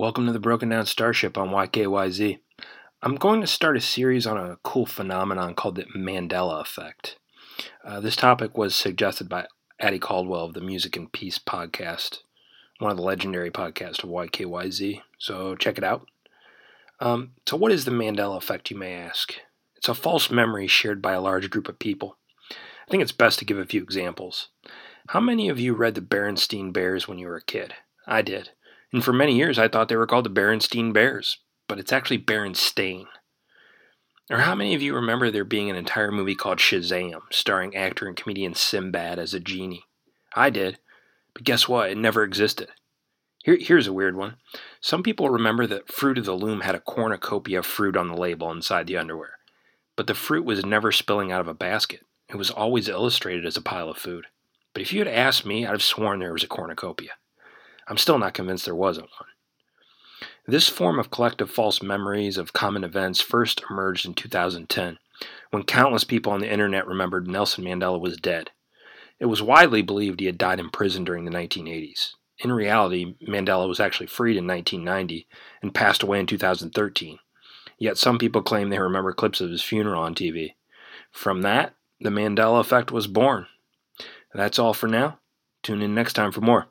Welcome to the Broken Down Starship on YKYZ. I'm going to start a series on a cool phenomenon called the Mandela Effect. Uh, this topic was suggested by Addie Caldwell of the Music and Peace podcast, one of the legendary podcasts of YKYZ, so check it out. Um, so, what is the Mandela Effect, you may ask? It's a false memory shared by a large group of people. I think it's best to give a few examples. How many of you read the Berenstein Bears when you were a kid? I did. And for many years, I thought they were called the Berenstein Bears, but it's actually Berenstain. Or how many of you remember there being an entire movie called Shazam, starring actor and comedian Sinbad as a genie? I did, but guess what? It never existed. Here, here's a weird one. Some people remember that Fruit of the Loom had a cornucopia of fruit on the label inside the underwear, but the fruit was never spilling out of a basket. It was always illustrated as a pile of food. But if you had asked me, I'd have sworn there was a cornucopia. I'm still not convinced there wasn't one. This form of collective false memories of common events first emerged in 2010, when countless people on the internet remembered Nelson Mandela was dead. It was widely believed he had died in prison during the 1980s. In reality, Mandela was actually freed in 1990 and passed away in 2013. Yet some people claim they remember clips of his funeral on TV. From that, the Mandela effect was born. That's all for now. Tune in next time for more.